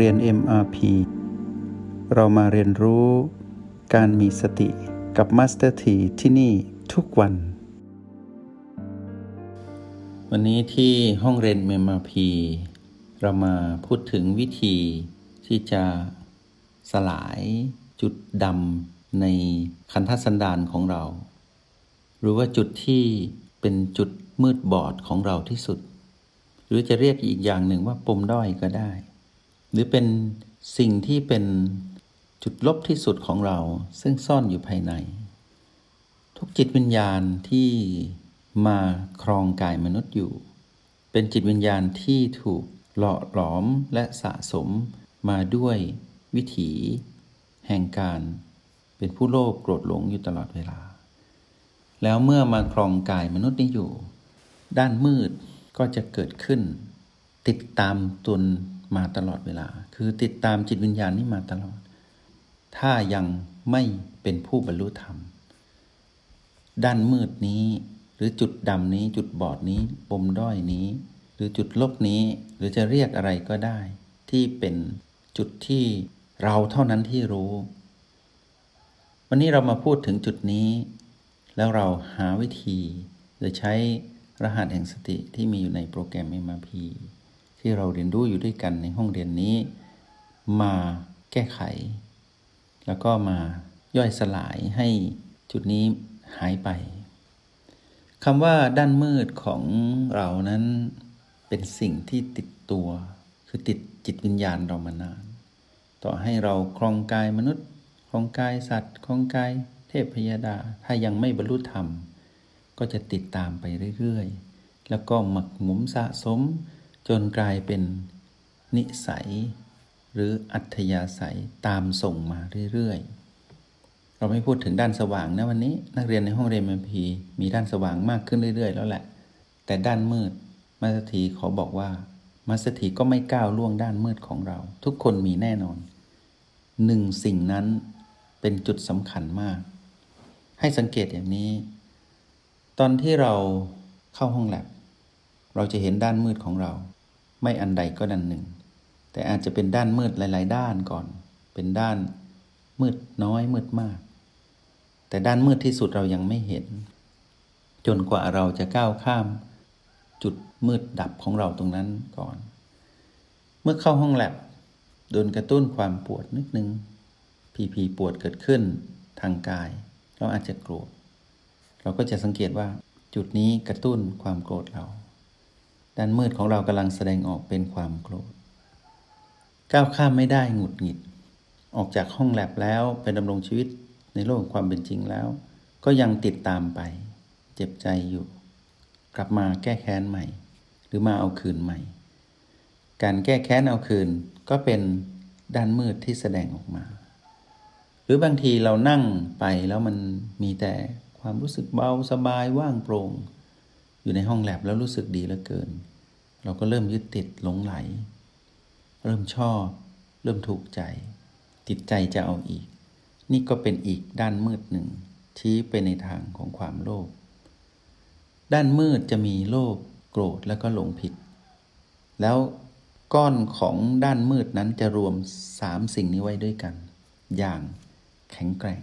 เรียน MRP เรามาเรียนรู้การมีสติกับ Master T ที่ที่นี่ทุกวัน วันนี้ที่ห้องเรียน MRP เรามาพูดถึงวิธีที่จะสลายจุดดำในคันธสันดานของเรา หรือว่าจุดที่เป็นจุดมืดบอดของเราที่สุด หรือจะเรียกอีกอย่างหนึ่งว่าปมด้อยก็ได้ หรือเป็นสิ่งที่เป็นจุดลบที่สุดของเราซึ่งซ่อนอยู่ภายใน ทุกจิตวิญญาณที่มาครองกายมนุษย์อยู่ เป็นจิตวิญญาณที่ถูกหล่อหลอมและสะสมมาด้วยวิถีแห่งการเป็นผู้โลภโกรธหลงอยู่ตลอดเวลา แล้วเมื่อมาครองกายมนุษย์นี้อยู่ ด้านมืดก็จะเกิดขึ้น ติดตามตน มาตลอดเวลา คือติดตามจิตวิญญาณนี้มาตลอด ถ้ายังไม่เป็นผู้บรรลุธรรม ด้านมืดนี้ หรือจุดดำนี้จุดบอดนี้ปมด้อยนี้ หรือจุดลบนี้หรือจะเรียกอะไรก็ได้ ที่เป็นจุดที่เราเท่านั้นที่รู้ วันนี้เรามาพูดถึงจุดนี้ แล้วเราหาวิธีโดยใช้รหัสแห่งสติที่มีอยู่ในโปรแกรม MRP ที่เราเรียนรู้อยู่ด้วยกันในห้องเรียนนี้ มาแก้ไข แล้วก็มาย่อยสลายให้จุดนี้หายไปคำว่าด้านมืดของเรานั้นเป็นสิ่งที่ติดตัว คือติดจิตวิญญาณเรามานาน ต่อให้เราครองกายมนุษย์ครองกายสัตว์ครองกายเทพพยาดา ถ้ายังไม่บรรลุธรรม ก็จะติดตามไปเรื่อย ๆ แล้วก็หมักหมมสะสม จนกลายเป็นนิสัย หรืออัธยาศัยตามส่งมาเรื่อยๆ เราไม่พูดถึงด้านสว่างนะวันนี้ นักเรียนในห้องเรียนมพีมีด้านสว่างมากขึ้นเรื่อย ๆ แล้วแหละ แต่ด้านมืดมาสถีขอบอกว่ามาสถีก็ไม่ก้าวล่วงด้านมืดของเรา ทุกคนมีแน่นอนหนึ่งสิ่งนั้นเป็นจุดสำคัญมาก ให้สังเกตอย่างนี้ ตอนที่เราเข้าห้องแลบเราจะเห็นด้านมืดของเรา ไม่อันใดก็ด้านหนึ่ง แต่อาจจะเป็นด้านมืดหลาย ๆ ด้านก่อน เป็นด้านมืดน้อยมืดมาก แต่ด้านมืดที่สุดเรายังไม่เห็น จนกว่าเราจะก้าวข้าม จุดมืดดับของเราตรงนั้นก่อน เมื่อเข้าห้องแลบโดนกระตุ้นความปวดนิดนึงพีพีปวดเกิดขึ้นทางกาย เราอาจจะโกรธเราก็จะสังเกตว่าจุดนี้กระตุ้นความโกรธเรา ด้านมืดของเรากำลังแสดงออกเป็นความโกรธ ก้าวข้ามไม่ได้หงุดหงิด ออกจากห้องแลบแล้วเป็นดำรงชีวิตในโลกความเป็นจริงแล้ว ก็ยังติดตามไป เจ็บใจอยู่ กลับมาแก้แค้นใหม่ หรือมาเอาคืนใหม่ การแก้แค้นเอาคืนก็เป็นด้านมืดที่แสดงออกมา หรือบางทีเรานั่งไปแล้วมันมีแต่ความรู้สึกเบาสบายว่างโปร่ง อยู่ในห้องแลบแล้วรู้สึกดีเหลือเกิน เราก็เริ่มยึดติดหลงไหล เริ่มชอบ เริ่มถูกใจ ติดใจจะเอาอีก นี่ก็เป็นอีกด้านมืดหนึ่ง ชี้ไปในทางของความโลภด้านมืดจะมีโลภโกรธแล้วก็หลงผิด แล้วก้อนของด้านมืดนั้นจะรวมสามสิ่งนี้ไว้ด้วยกัน อย่างแข็งแกร่ง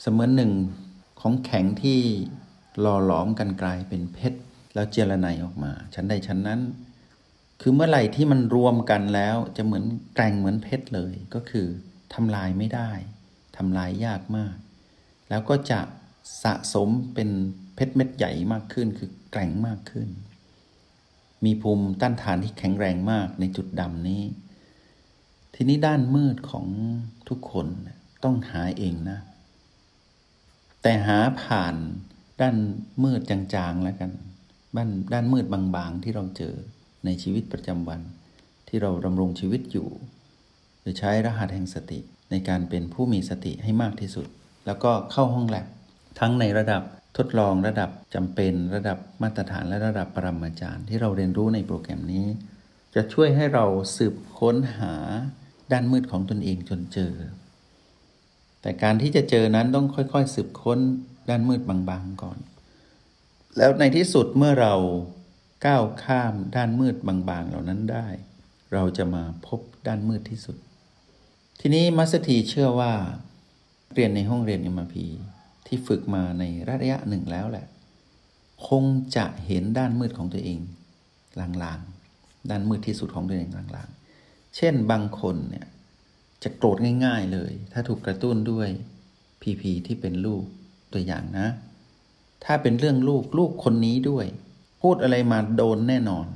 เสมือนหนึ่งของแข็งที่ หล่อหลอมกันกลายเป็นเพชร แล้วเจรไนออกมา ชั้นใดชั้นนั้น คือเมื่อไหร่ที่มันรวมกันแล้วจะเหมือนแกร่งเหมือนเพชรเลยก็คือทำลายไม่ได้ทำลายยากมาก แล้วก็จะสะสมเป็นเพชรเม็ดใหญ่มากขึ้น คือแกร่งมากขึ้น มีภูมิต้านทานที่แข็งแรงมากในจุดดำนี้ ทีนี้ด้านมืดของทุกคนต้องหาเองนะ แต่หาผ่าน ด้านมืดจางๆแล้วกันด้านด้านมืดบางๆ ที่เราเจอในชีวิตประจำวัน ที่เราดำรงชีวิตอยู่โดยใช้รหัสแห่งสติในการเป็นผู้มีสติให้มากที่สุด แล้วก็เข้าห้องแลบทั้งในระดับทดลองระดับจำเป็นระดับมาตรฐานและระดับปรมาจารย์ ที่เราเรียนรู้ในโปรแกรมนี้ จะช่วยให้เราสืบค้นหาด้านมืดของตนเองจนเจอ แต่การที่จะเจอนั้นต้องค่อยๆสืบค้นด้านมืดบางๆก่อน แล้วในที่สุดเมื่อเราก้าวข้ามด้านมืดบางๆเหล่านั้นได้ เราจะมาพบด้านมืดที่สุด ทีนี้มัสถีเชื่อว่า เรียนในห้องเรียนเอ็มพีที่ฝึกมาในระยะหนึ่งแล้วแหละ คงจะเห็นด้านมืดของตัวเองลางๆ ด้านมืดที่สุดของตัวเองลางๆ เช่นบางคนเนี่ย จะโกรธง่าย ๆเลย ถ้าถูกกระตุ้นด้วยพีพีที่เป็นลูกตัวอย่างนะ ถ้าเป็นเรื่องลูกลูกคนนี้ด้วย พูดอะไรมาโดนแน่นอน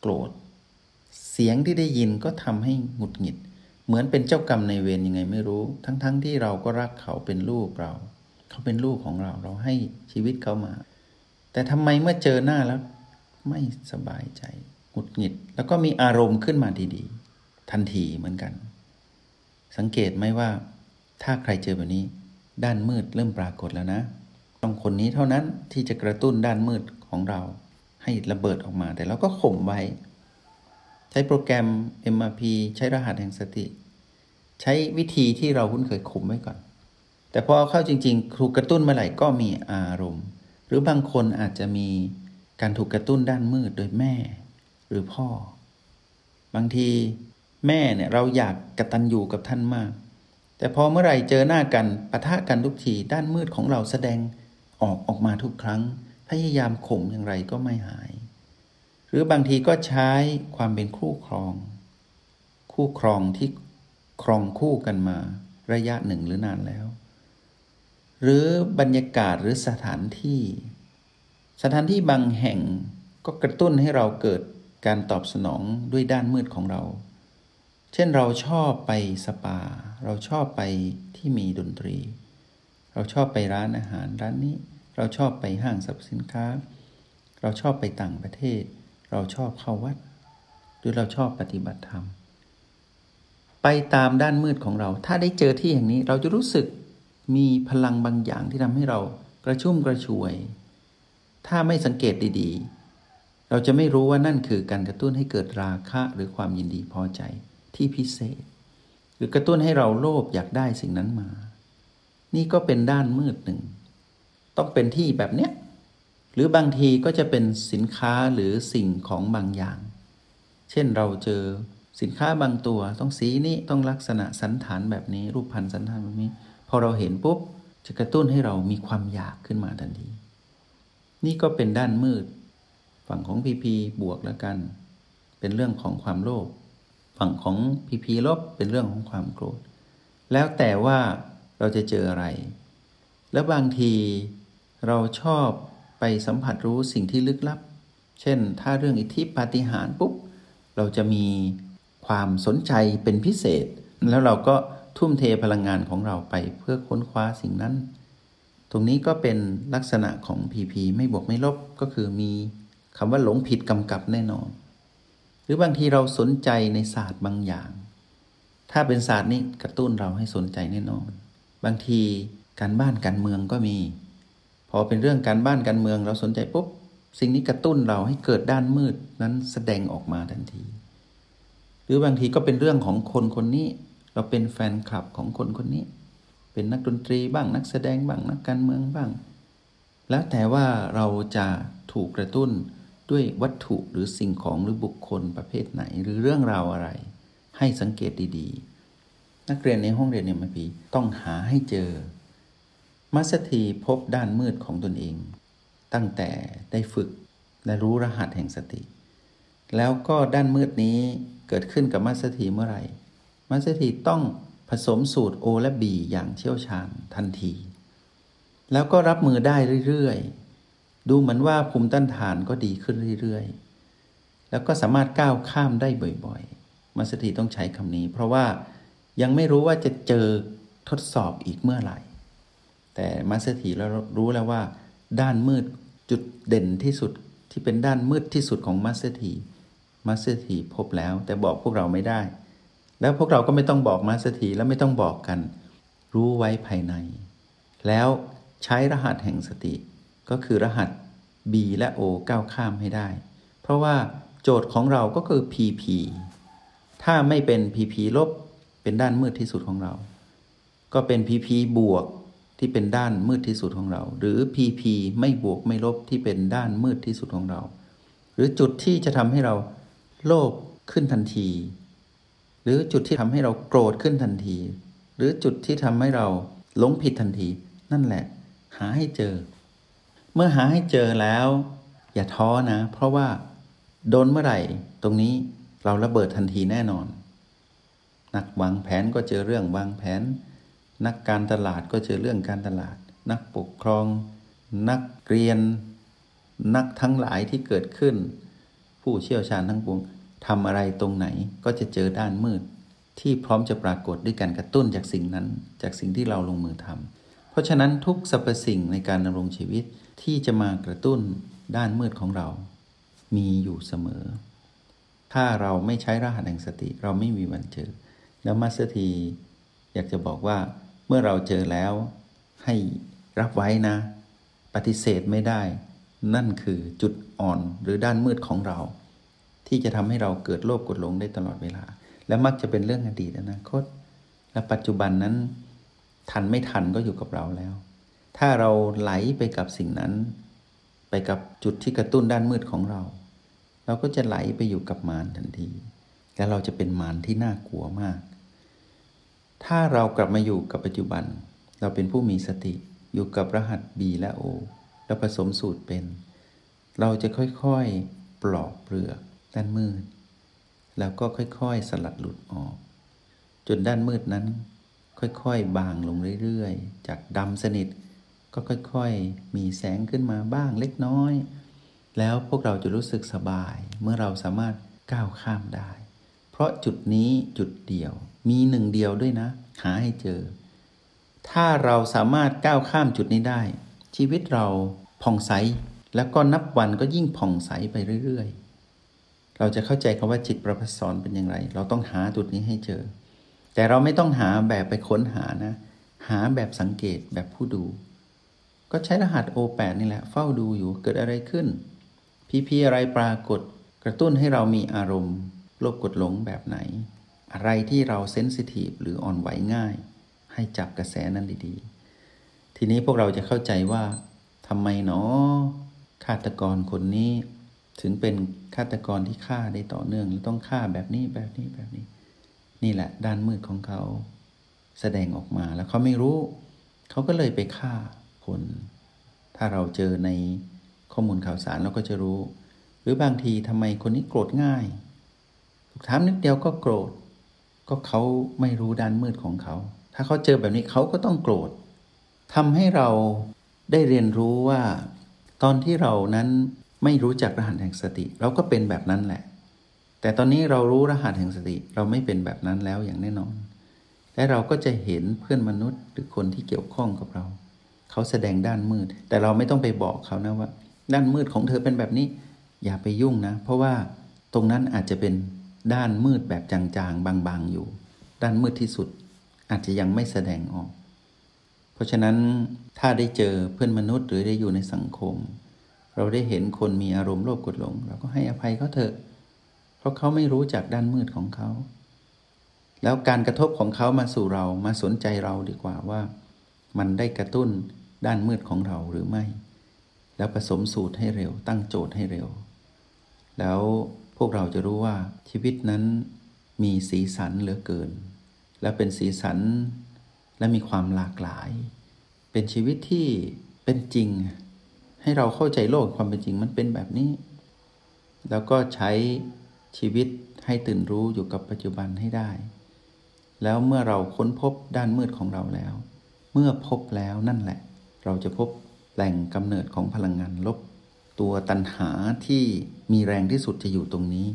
โกรธ เสียงที่ได้ยินก็ทำให้หงุดหงิด เหมือนเป็นเจ้ากรรมในเวรยังไงไม่รู้ ทั้งๆทที่เราก็รักเขาเป็นลูกเรา เขาเป็นลูกของเราเราให้ชีวิตเขามา แต่ทำไมเมื่อเจอหน้าแล้ว ไม่สบายใจหงุดหงิด แล้วก็มีอารมณ์ขึ้นมาดีๆ ทันทีเหมือนกัน สังเกตไหมว่า ถ้าใครเจอแบบนี้ ด้านมืดเริ่มปรากฏแล้วนะ ต้องคนนี้เท่านั้นที่จะกระตุ้นด้านมืดของเรา ให้ระเบิดออกมา แต่เราก็ข่มไว้ ใช้โปรแกรม MRP ใช้รหัสแห่งสติ ใช้วิธีที่เราคุ้นเคยข่มไว้ก่อน แต่พอเข้าจริงๆถูกกระตุ้นเมื่อไหร่ก็มีอารมณ์ หรือบางคนอาจจะมีการถูกกระตุ้นด้านมืดโดยแม่ หรือพ่อ บางที แม่เนี่ยเราอยากกระตันอยู่กับท่านมาก แต่พอเมื่อไหร่เจอหน้ากันปะทะกันทุกทีด้านมืดของเราแสดงออกออกมาทุกครั้ง พยายามข่มอย่างไรก็ไม่หาย หรือบางทีก็ใช้ความเป็นคู่ครอง คู่ครองที่ครองคู่กันมาระยะหนึ่งหรือนานแล้ว หรือบรรยากาศหรือสถานที่ สถานที่บางแห่งก็กระตุ้นให้เราเกิดการตอบสนองด้วยด้านมืดของเรา เช่นเราชอบไปสปา เราชอบไปที่มีดนตรี เราชอบไปร้านอาหารร้านนี้ เราชอบไปห้างสรรพสินค้า เราชอบไปต่างประเทศ เราชอบเข้าวัด หรือเราชอบปฏิบัติธรรม ไปตามด้านมืดของเรา ถ้าได้เจอที่อย่งนี้เราจะรู้สึกมีพลังบางอย่างที่ทำให้เรากระชุ่มกระชวย ถ้าไม่สังเกตดีๆ เราจะไม่รู้ว่านั่นคือการกระตุ้นให้เกิดราคะหรือความยินดีพอใจ ที่พิเศษ หรือกระตุ้นให้เราโลภอยากได้สิ่งนั้นมา นี่ก็เป็นด้านมืดหนึ่ง ต้องเป็นที่แบบเนี้ยหรือบางทีก็จะเป็นสินค้าหรือสิ่งของบางอย่าง เช่นเราเจอสินค้าบางตัวต้องสีนี้ต้องลักษณะสันฐานแบบนี้ รูปพันธ์สันฐานแบบนี้ พอเราเห็นปุ๊บจะกระตุ้นให้เรามีความอยากขึ้นมาทันที นี่ก็เป็นด้านมืด ฝั่งของพีพีบวกแล้วกัน เป็นเรื่องของความโลภ ฝั่งของพีพีลบเป็นเรื่องของความโกรธ แล้วแต่ว่าเราจะเจออะไร แล้วบางทีเราชอบไปสัมผัสรู้สิ่งที่ลึกลับ เช่น ถ้าเรื่องอิทธิปาฏิหาริย์ปุ๊บ เราจะมีความสนใจเป็นพิเศษ แล้วเราก็ทุ่มเทพลังงานของเราไปเพื่อค้นคว้าสิ่งนั้น ตรงนี้ก็เป็นลักษณะของ PP ไม่บวกไม่ลบก็คือมีคำว่าหลงผิดกำกับแน่นอน หรือบางทีเราสนใจในศาสตร์บางอย่าง ถ้าเป็นศาสตร์นี้กระตุ้นเราให้สนใจแน่นอน บางทีการบ้านการเมืองก็มี พอเป็นเรื่องการบ้านการเมืองเราสนใจปุ๊บสิ่งนี้กระตุ้นเราให้เกิดด้านมืดนั้นแสดงออกมาทันที หรือบางทีก็เป็นเรื่องของคนคนนี้ เราเป็นแฟนคลับของคนคนนี้ เป็นนักดนตรีบ้างนักแสดงบ้างนักการเมืองบ้าง แล้วแต่ว่าเราจะถูกกระตุ้น ด้วยวัตถุหรือสิ่งของหรือบุคคลประเภทไหน หรือเรื่องราวอะไร ให้สังเกตดีๆ นักเรียนในห้องเรียนเนี่ยมาพีต้องหาให้เจอ มัสถีพบด้านมืดของตนเอง ตั้งแต่ได้ฝึกและรู้รหัสแห่งสติ แล้วก็ด้านมืดนี้เกิดขึ้นกับมัสถีเมื่อไหร่ มัสถีต้องผสมสูตร O และ B อย่างเชี่ยวชาญทันที แล้วก็รับมือได้เรื่อยๆ ดูเหมือนว่าภูมิต้านทานก็ดีขึ้นเรื่อยๆ แล้วก็สามารถก้าวข้ามได้บ่อยๆ มัสถีต้องใช้คำนี้ เพราะว่ายังไม่รู้ว่าจะเจอทดสอบอีกเมื่อไหร่ แต่มัสถีเรารู้แล้วว่า ด้านมืดจุดเด่นที่สุดที่เป็นด้านมืดที่สุดของมัสถีมัสถีพบแล้ว แต่บอกพวกเราไม่ได้ แล้วพวกเราก็ไม่ต้องบอกมัสถีแล้วไม่ต้องบอกกัน รู้ไว้ภายใน แล้วใช้รหัสแห่งสติ ก็คือรหัส B และ O ก้าวข้ามให้ได้ เพราะว่าโจทย์ของเราก็คือ PP ถ้าไม่เป็น PP ลบเป็นด้านมืดที่สุดของเรา ก็เป็น PP บวกที่เป็นด้านมืดที่สุดของเรา หรือ PP ไม่บวกไม่ลบที่เป็นด้านมืดที่สุดของเรา หรือจุดที่จะทำให้เราโลภขึ้นทันที หรือจุดที่ทำให้เราโกรธขึ้นทันที หรือจุดที่ทำให้เราหลงผิดทันที นั่นแหละ หาให้เจอ เมื่อหาให้เจอแล้ว อย่าท้อนะ เพราะว่าโดนเมื่อไหร่ ตรงนี้เราระเบิดทันทีแน่นอน นักวางแผนก็เจอเรื่องวางแผน นักการตลาดก็เจอเรื่องการตลาด นักปกครอง นักเรียน นักทั้งหลายที่เกิดขึ้น ผู้เชี่ยวชาญทั้งปวงทำอะไรตรงไหนก็จะเจอด้านมืด ที่พร้อมจะปรากฏด้วยการกระตุ้นจากสิ่งนั้น จากสิ่งที่เราลงมือทำเพราะฉะนั้นทุกสรรพสิ่งในการดำรงชีวิต ที่จะมากระตุ้นด้านมืดของเรา มีอยู่เสมอ ถ้าเราไม่ใช้รหัสแห่งสติเราไม่มีวันเจอ แล้ว Master T อยากจะบอกว่าเมื่อเราเจอแล้วให้รับไว้นะ ปฏิเสธไม่ได้ นั่นคือจุดอ่อนหรือด้านมืดของเรา ที่จะทำให้เราเกิดโลภกดหลงได้ตลอดเวลา และมักจะเป็นเรื่องอดีตอนาคต และปัจจุบันนั้น ทันไม่ทันก็อยู่กับเราแล้ว ถ้าเราไหลไปกับสิ่งนั้น ไปกับจุดที่กระตุ้นด้านมืดของเรา เราก็จะไหลไปอยู่กับมารทันที และเราจะเป็นมารที่น่ากลัวมาก ถ้าเรากลับมาอยู่กับปัจจุบัน เราเป็นผู้มีสติอยู่กับรหัส B และ O แล้วผสมสูตรเป็น เราจะค่อยๆ ปลอกเปลือกด้านมืด แล้วก็ค่อยๆ สลัดหลุดออก จนด้านมืดนั้น ค่อยๆ บางลงเรื่อยๆ จากดำสนิท ก็ค่อยๆ มีแสงขึ้นมาบ้างเล็กน้อย แล้วพวกเราจะรู้สึกสบายเมื่อเราสามารถก้าวข้ามได้ เพราะจุดนี้จุดเดียว มีหนึ่งเดียวด้วยนะ หาให้เจอ ถ้าเราสามารถก้าวข้ามจุดนี้ได้ ชีวิตเราผ่องใสแล้วก็นับวันก็ยิ่งผ่องใสไปเรื่อยๆ เราจะเข้าใจคำว่าจิตประพัสสอนเป็นอย่างไร เราต้องหาจุดนี้ให้เจอ แต่เราไม่ต้องหาแบบไปค้นหานะ หาแบบสังเกตแบบผู้ดู ก็ใช้รหัส O8 นี่แหละ เฝ้าดูอยู่เกิดอะไรขึ้นพีพีอะไรปรากฏกระตุ้นให้เรามีอารมณ์โลภกดหลงแบบไหน อะไรที่เราเซนซิทีฟหรืออ่อนไหวง่าย ให้จับกระแสนั้นดีๆ ทีนี้พวกเราจะเข้าใจว่าทำไมเนาะฆาตกรคนนี้ ถึงเป็นฆาตกรที่ฆ่าได้ต่อเนื่องและต้องฆ่าแบบนี้แบบนี้แบบนี้ นี่แหละ ด้านมืดของเขา แสดงออกมาแล้วเขาไม่รู้ เขาก็เลยไปฆ่า คน ถ้าเราเจอในข้อมูลข่าวสารเราก็จะรู้ หรือบางทีทำไมคนนี้โกรธง่ายถูกถามนิดเดียวก็โกรธ ก็เขาไม่รู้ด้านมืดของเขา ถ้าเขาเจอแบบนี้เขาก็ต้องโกรธทำให้เราได้เรียนรู้ว่า ตอนที่เรานั้นไม่รู้จักรหัสแห่งสติ เราก็เป็นแบบนั้นแหละ แต่ตอนนี้เรารู้รหัสแห่งสติเราไม่เป็นแบบนั้นแล้วอย่างแน่นอนและเราก็จะเห็นเพื่อนมนุษย์หรือคนที่เกี่ยวข้องกับเรา เขาแสดงด้านมืด แต่เราไม่ต้องไปบอกเขานะว่า ด้านมืดของเธอเป็นแบบนี้ อย่าไปยุ่งนะ เพราะว่าตรงนั้นอาจจะเป็นด้านมืดแบบจางๆ บางๆอยู่ ด้านมืดที่สุดอาจจะยังไม่แสดงออก เพราะฉะนั้นถ้าได้เจอเพื่อนมนุษย์หรือได้อยู่ในสังคม เราได้เห็นคนมีอารมณ์โลภกดหลง เราก็ให้อภัยเขาเถอะ เพราะเขาไม่รู้จักด้านมืดของเขา แล้วการกระทบของเขามาสู่เรามาสนใจเราดีกว่าว่า มันได้กระตุ้นด้านมืดของเราหรือไม่ แล้วผสมสูตรให้เร็ว ตั้งโจทย์ให้เร็ว แล้วพวกเราจะรู้ว่าชีวิตนั้นมีสีสันเหลือเกิน และเป็นสีสันและมีความหลากหลาย เป็นชีวิตที่เป็นจริง ให้เราเข้าใจโลกความเป็นจริงมันเป็นแบบนี้ แล้วก็ใช้ชีวิตให้ตื่นรู้อยู่กับปัจจุบันให้ได้ แล้วเมื่อเราค้นพบด้านมืดของเราแล้ว เมื่อพบแล้วนั่นแหละ เราจะพบแหล่งกำเนิดของพลังงานลบ ตัวตันหาที่มีแรงที่สุดจะอยู่ตรงนี้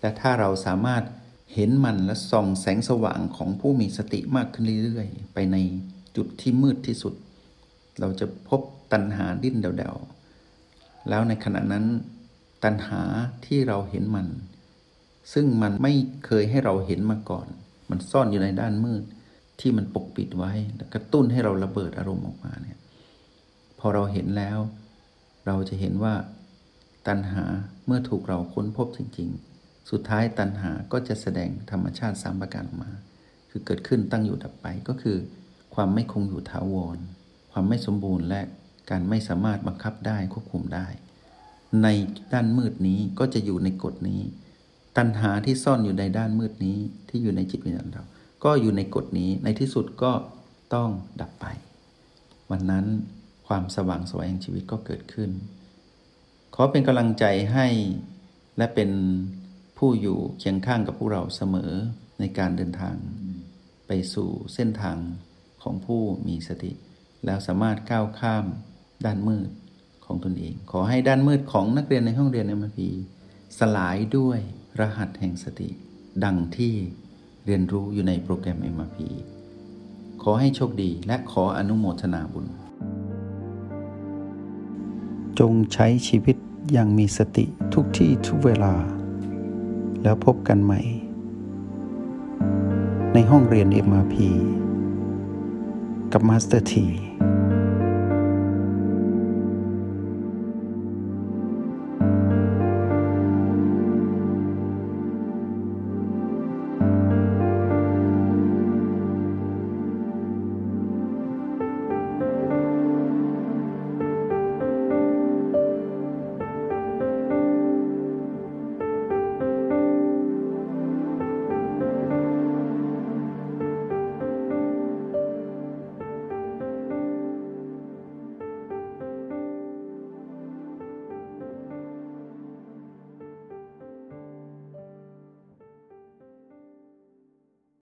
และถ้าเราสามารถเห็นมันและส่องแสงสว่างของผู้มีสติมากขึ้นเรื่อยๆ ไปในจุดที่มืดที่สุด เราจะพบตัณหาดิ้นเดาๆ แล้วในขณะนั้น ตัณหาที่เราเห็นมัน ซึ่งมันไม่เคยให้เราเห็นมาก่อน มันซ่อนอยู่ในด้านมืด ที่มันปกปิดไว้กระตุ้นให้เราระเบิดอารมณ์ออกมาเนี่ยพอเราเห็นแล้ว เราจะเห็นว่าตัณหาเมื่อถูกเราค้นพบจริง ๆ สุดท้ายตัณหาก็จะแสดงธรรมชาติสามประการออกมา คือเกิดขึ้นตั้งอยู่ดับไปก็คือ ความไม่คงอยู่ถาวร ความไม่สมบูรณ์และการไม่สามารถบังคับได้ควบคุมได้ ในด้านมืดนี้ก็จะอยู่ในกฎนี้ ตัณหาที่ซ่อนอยู่ในด้านมืดนี้ที่อยู่ในจิตวิญญาณเรา ก็อยู่ในกฎนี้ในที่สุดก็ต้องดับไป วันนั้นความสว่างสวยแห่งชีวิตก็เกิดขึ้น ขอเป็นกำลังใจให้และเป็นผู้อยู่เคียงข้างกับพวกเราเสมอในการเดินทาง ไปสู่เส้นทางของผู้มีสติ แล้วสามารถก้าวข้ามด้านมืดของตนเอง ขอให้ด้านมืดของนักเรียนในห้องเรียนในมพีสลายด้วยรหัสแห่งสติ ดังที่ เรียนรู้อยู่ในโปรแกรม MRP ขอให้โชคดีและขออนุโมทนาบุญ จงใช้ชีวิตอย่างมีสติทุกที่ทุกเวลา แล้วพบกันใหม่ ในห้องเรียน MRP กับมาสเตอร์ที